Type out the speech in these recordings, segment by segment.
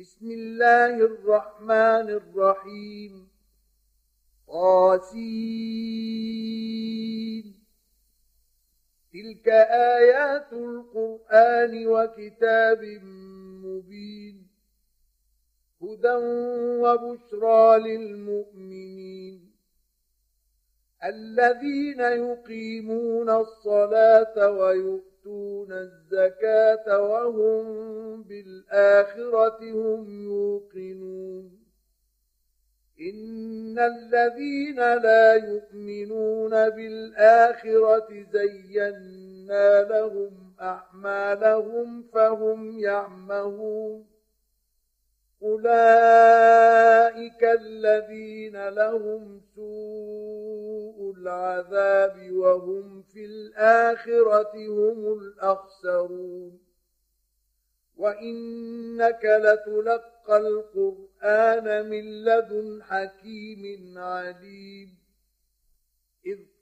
بسم الله الرحمن الرحيم. طاسين. تلك آيات القرآن وكتاب مبين. هدى وبشرى للمؤمنين. الذين يقيمون الصلاة ويؤتون الزكاة وهم بالآخرة هم يوقنون. إن الذين لا يؤمنون بالآخرة زينا لهم أعمالهم فهم يعمهون. أولئك الذين لهم سوء العذاب وهم في الآخرة هم الأخسرون. وإنك لتلقى القرآن من لدن حكيم عليم. إذ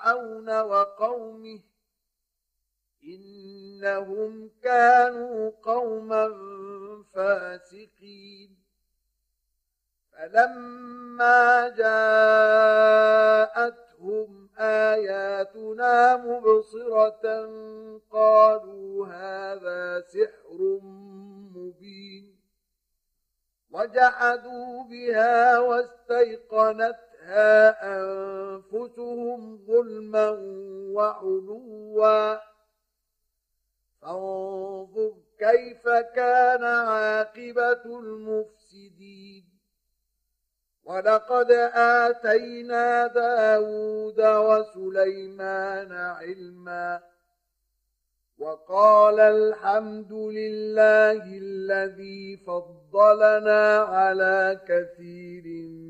فرعون وقومه إنهم كانوا قوما فاسقين. فلما جاءتهم آياتنا مبصرة قالوا هذا سحر مبين. وجحدوا بها واستيقنت أنفسهم ظلما وعلوا. فانظر كيف كان عاقبة المفسدين. ولقد آتينا داود وسليمان علما. وقال الحمد لله الذي فضلنا على كثير من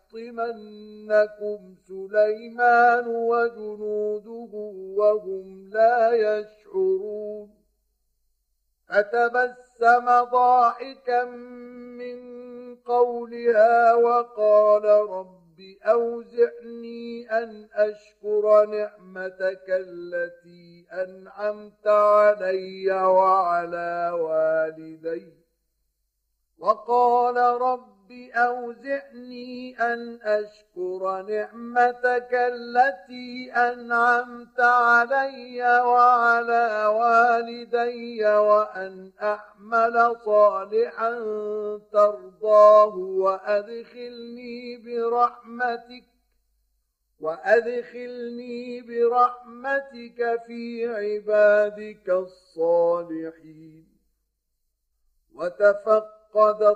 ليحطمنكم سليمان وجنوده وهم لا يشعرون فتبسم ضاحكا من قولها وقال رب أوزعني أن أشكر نعمتك التي أنعمت علي وعلى والدي. وقال رب أوزعني أن أشكر نعمتك التي أنعمت علي وعلى والدي وأن أعمل صالحا ترضاه وأدخلني برحمتك وأدخلني برحمتك في عبادك الصالحين وتفقد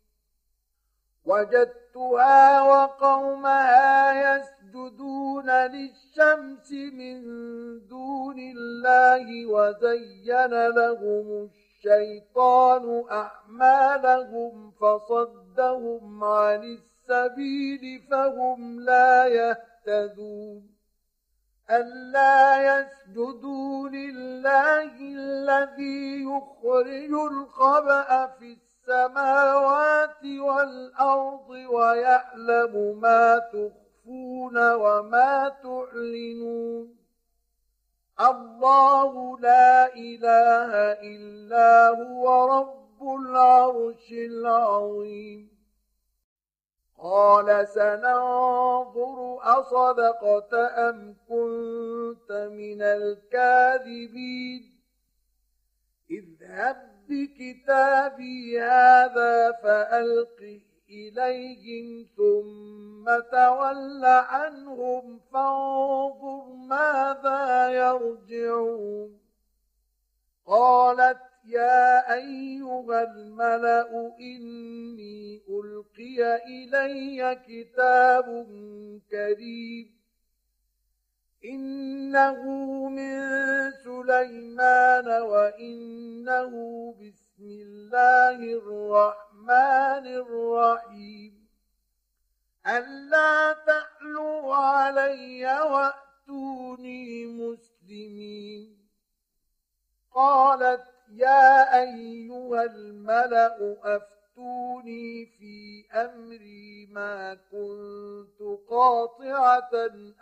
وجدتها وقومها يسجدون للشمس من دون الله وزين لهم الشيطان أعمالهم فصدهم عن السبيل فهم لا يهتدون ألا يسجدوا لله الذي يخرج الخبأ في السبيل السماوات والأرض ويعلم ما تخفون وما تعلنون. الله لا إله إلا هو رب العرش العظيم. قال سننظر أصدقت أم كنت من الكاذبين. اذهب بكتابي هذا فألقه إليهم ثم تول عنهم فانظر ماذا يرجعون. قالت يا أيها الملأ إني ألقي إلي كتاب كريم إنه من سليمان وإنه بسم الله الرحمن الرحيم. ألا تعلوا علي وأتوني مسلمين. قالت يا أيها الملأ أفتوني في أمري ما كنت قاطعة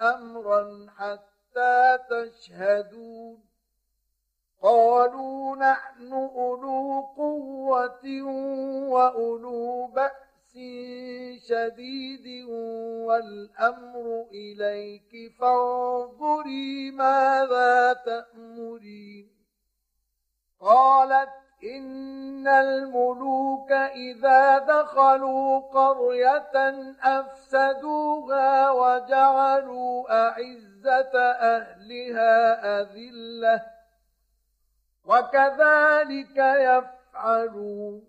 أمرا حتى تشهدون قالوا نحن أولو قوة وأولو بأس شديد والأمر إليك فانظري ماذا تأمرين قالت إن الملوك إذا دخلوا قرية أفسدوها وجعلوا أعزة أهلها أذلة وكذلك يفعلون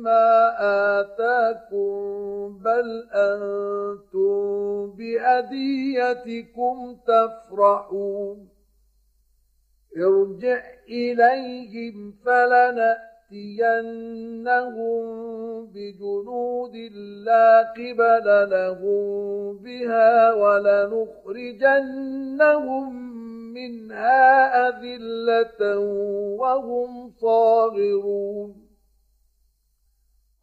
مما آتاكم بل أنتم بهديتكم تفرحون ارجع إليهم فلنأتينهم لنأتينهم بجنود لا قبل لهم بها ولنخرجنهم منها أذلة وهم صاغرون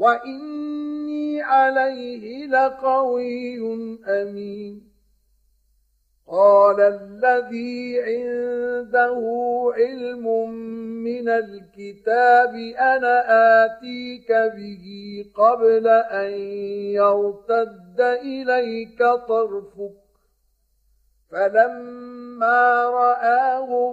وإني عليه لقوي أمين. قال الذي عنده علم من الكتاب أنا آتيك به قبل أن يرتد إليك طرفك. فلما رآه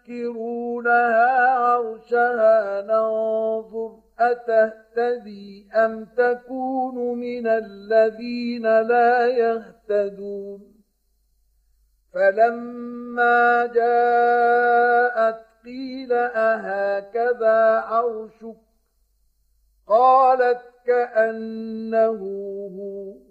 نكروا لها عرشها ننظر أتهتدي أم تكون من الذين لا يهتدون فلما جاءت قيل أهكذا عرشك قالت كأنه هو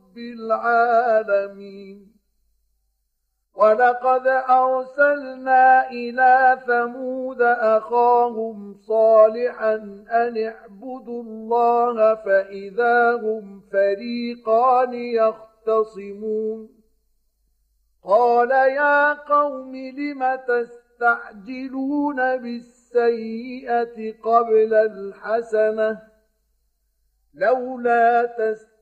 العالمين. ولقد أرسلنا إلى ثمود أخاهم صالحا أن اعبدوا الله فإذا هم فريقان يختصمون. قال يا قوم لم تستعجلون بالسيئة قبل الحسنة؟ لولا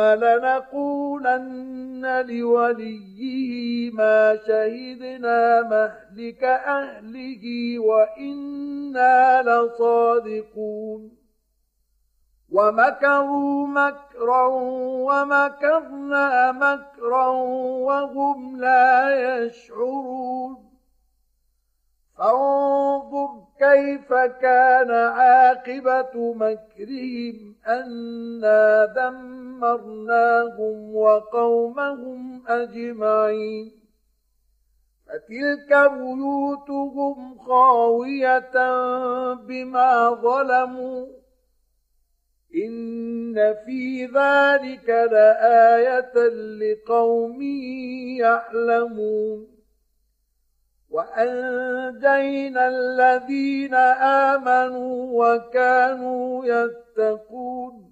لنقولن لوليه ما شهدنا مهلك أهله وإنا لصادقون. ومكروا مكرا ومكرنا مكرا وهم لا يشعرون. فانظر كيف كان عاقبة مكرهم أنا دمرناهم وقومهم أجمعين فتلك بيوتهم خاوية بما ظلموا إن في ذلك لآية لقوم يعلمون وأنجينا الذين آمنوا وكانوا يتقون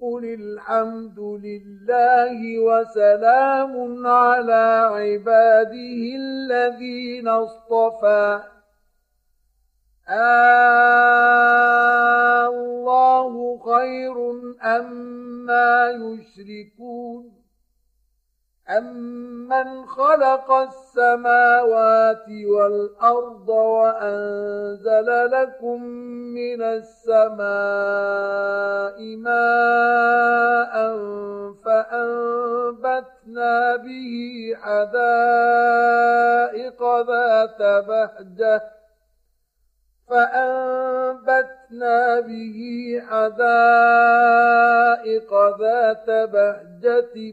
قل الحمد لله وسلام على عباده الذين اصطفى. آه الله خير أما يشركون. أمن خلق السماوات والأرض وأنزل لكم من السماء ماء فأنبتنا به حدائق ذات بهجة فأنبتنا به حدائق ذات بهجة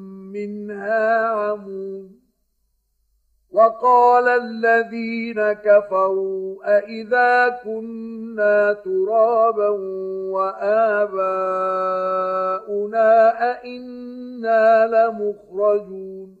منها عمون وقال الذين كفروا أإذا كنا ترابا وآباؤنا أئنا لمخرجون.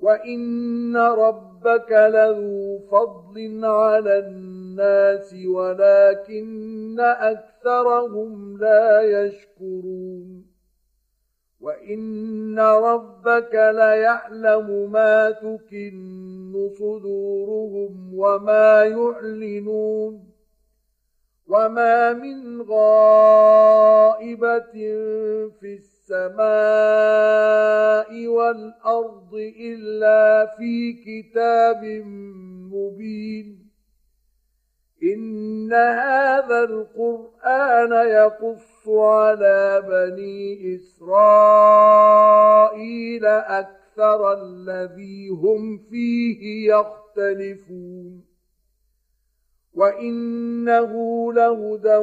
وان ربك لذو فضل على الناس ولكن اكثرهم لا يشكرون وان ربك ليعلم ما تكن صدورهم وما يعلنون وما من غائبه في السماء السماء والأرض إلا في كتاب مبين. إن هذا القرآن يقص على بني إسرائيل أكثر الذي هم فيه يختلفون. وإنه لهدى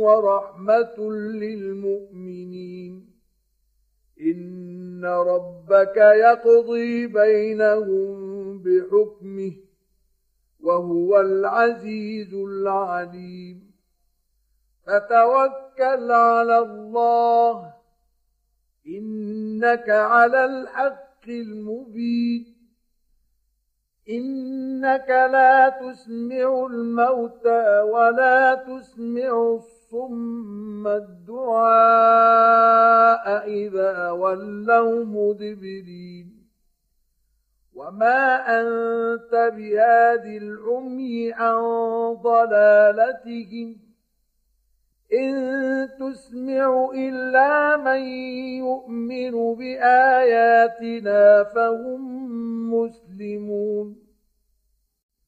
ورحمة للمؤمنين. إن ربك يقضي بينهم بحكمه وهو العزيز العليم فتوكل على الله إنك على الحق المبين إنك لا تسمع الموتى ولا تسمع الصم الدعاء إذا ولوا مدبرين. وما أنت بهاد العمي عن ضلالتهم. إن تسمع إلا من يؤمن بآياتنا فهم مسلمون.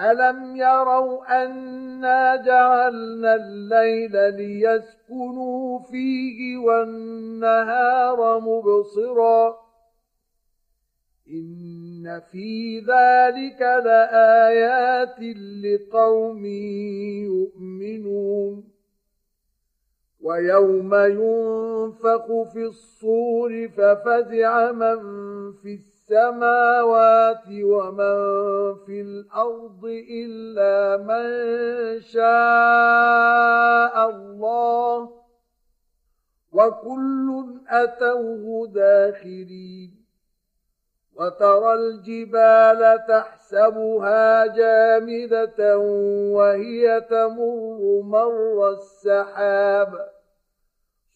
ألم يروا أنا جعلنا الليل ليسكنوا فيه والنهار مبصرا إن في ذلك لآيات لقوم يؤمنون ويوم ينفخ في الصور ففزع من في السماء السماوات ومن في الأرض إلا من شاء الله وكل أتوه داخرين وترى الجبال تحسبها جامدة وهي تمر مر السحاب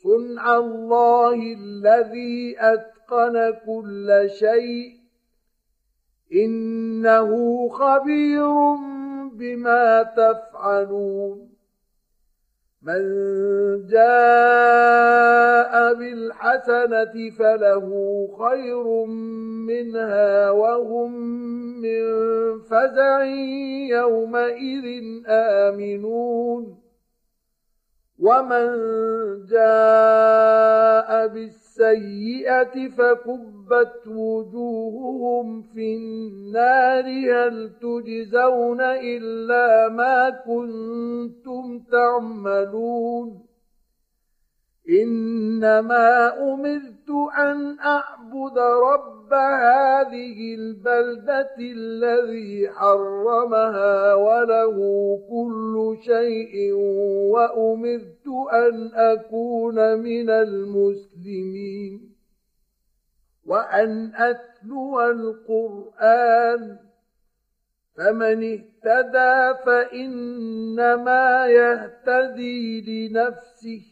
صنع الله الذي اتقن كل شيء. إنه خبير بما تفعلون. من جاء بالحسنة فله خير منها وهم من فزع يومئذ آمنون. ومن جاء بالسيئه فكبت وجوههم في النار هل تجزون إلا ما كنتم تعملون؟ إنما أمرت أن أعبد رب هذه البلدة الذي حرمها وله كل شيء وأمرت أن أكون من المسلمين. وأن أتلو القرآن فمن اهتدى فإنما يهتدي لنفسه.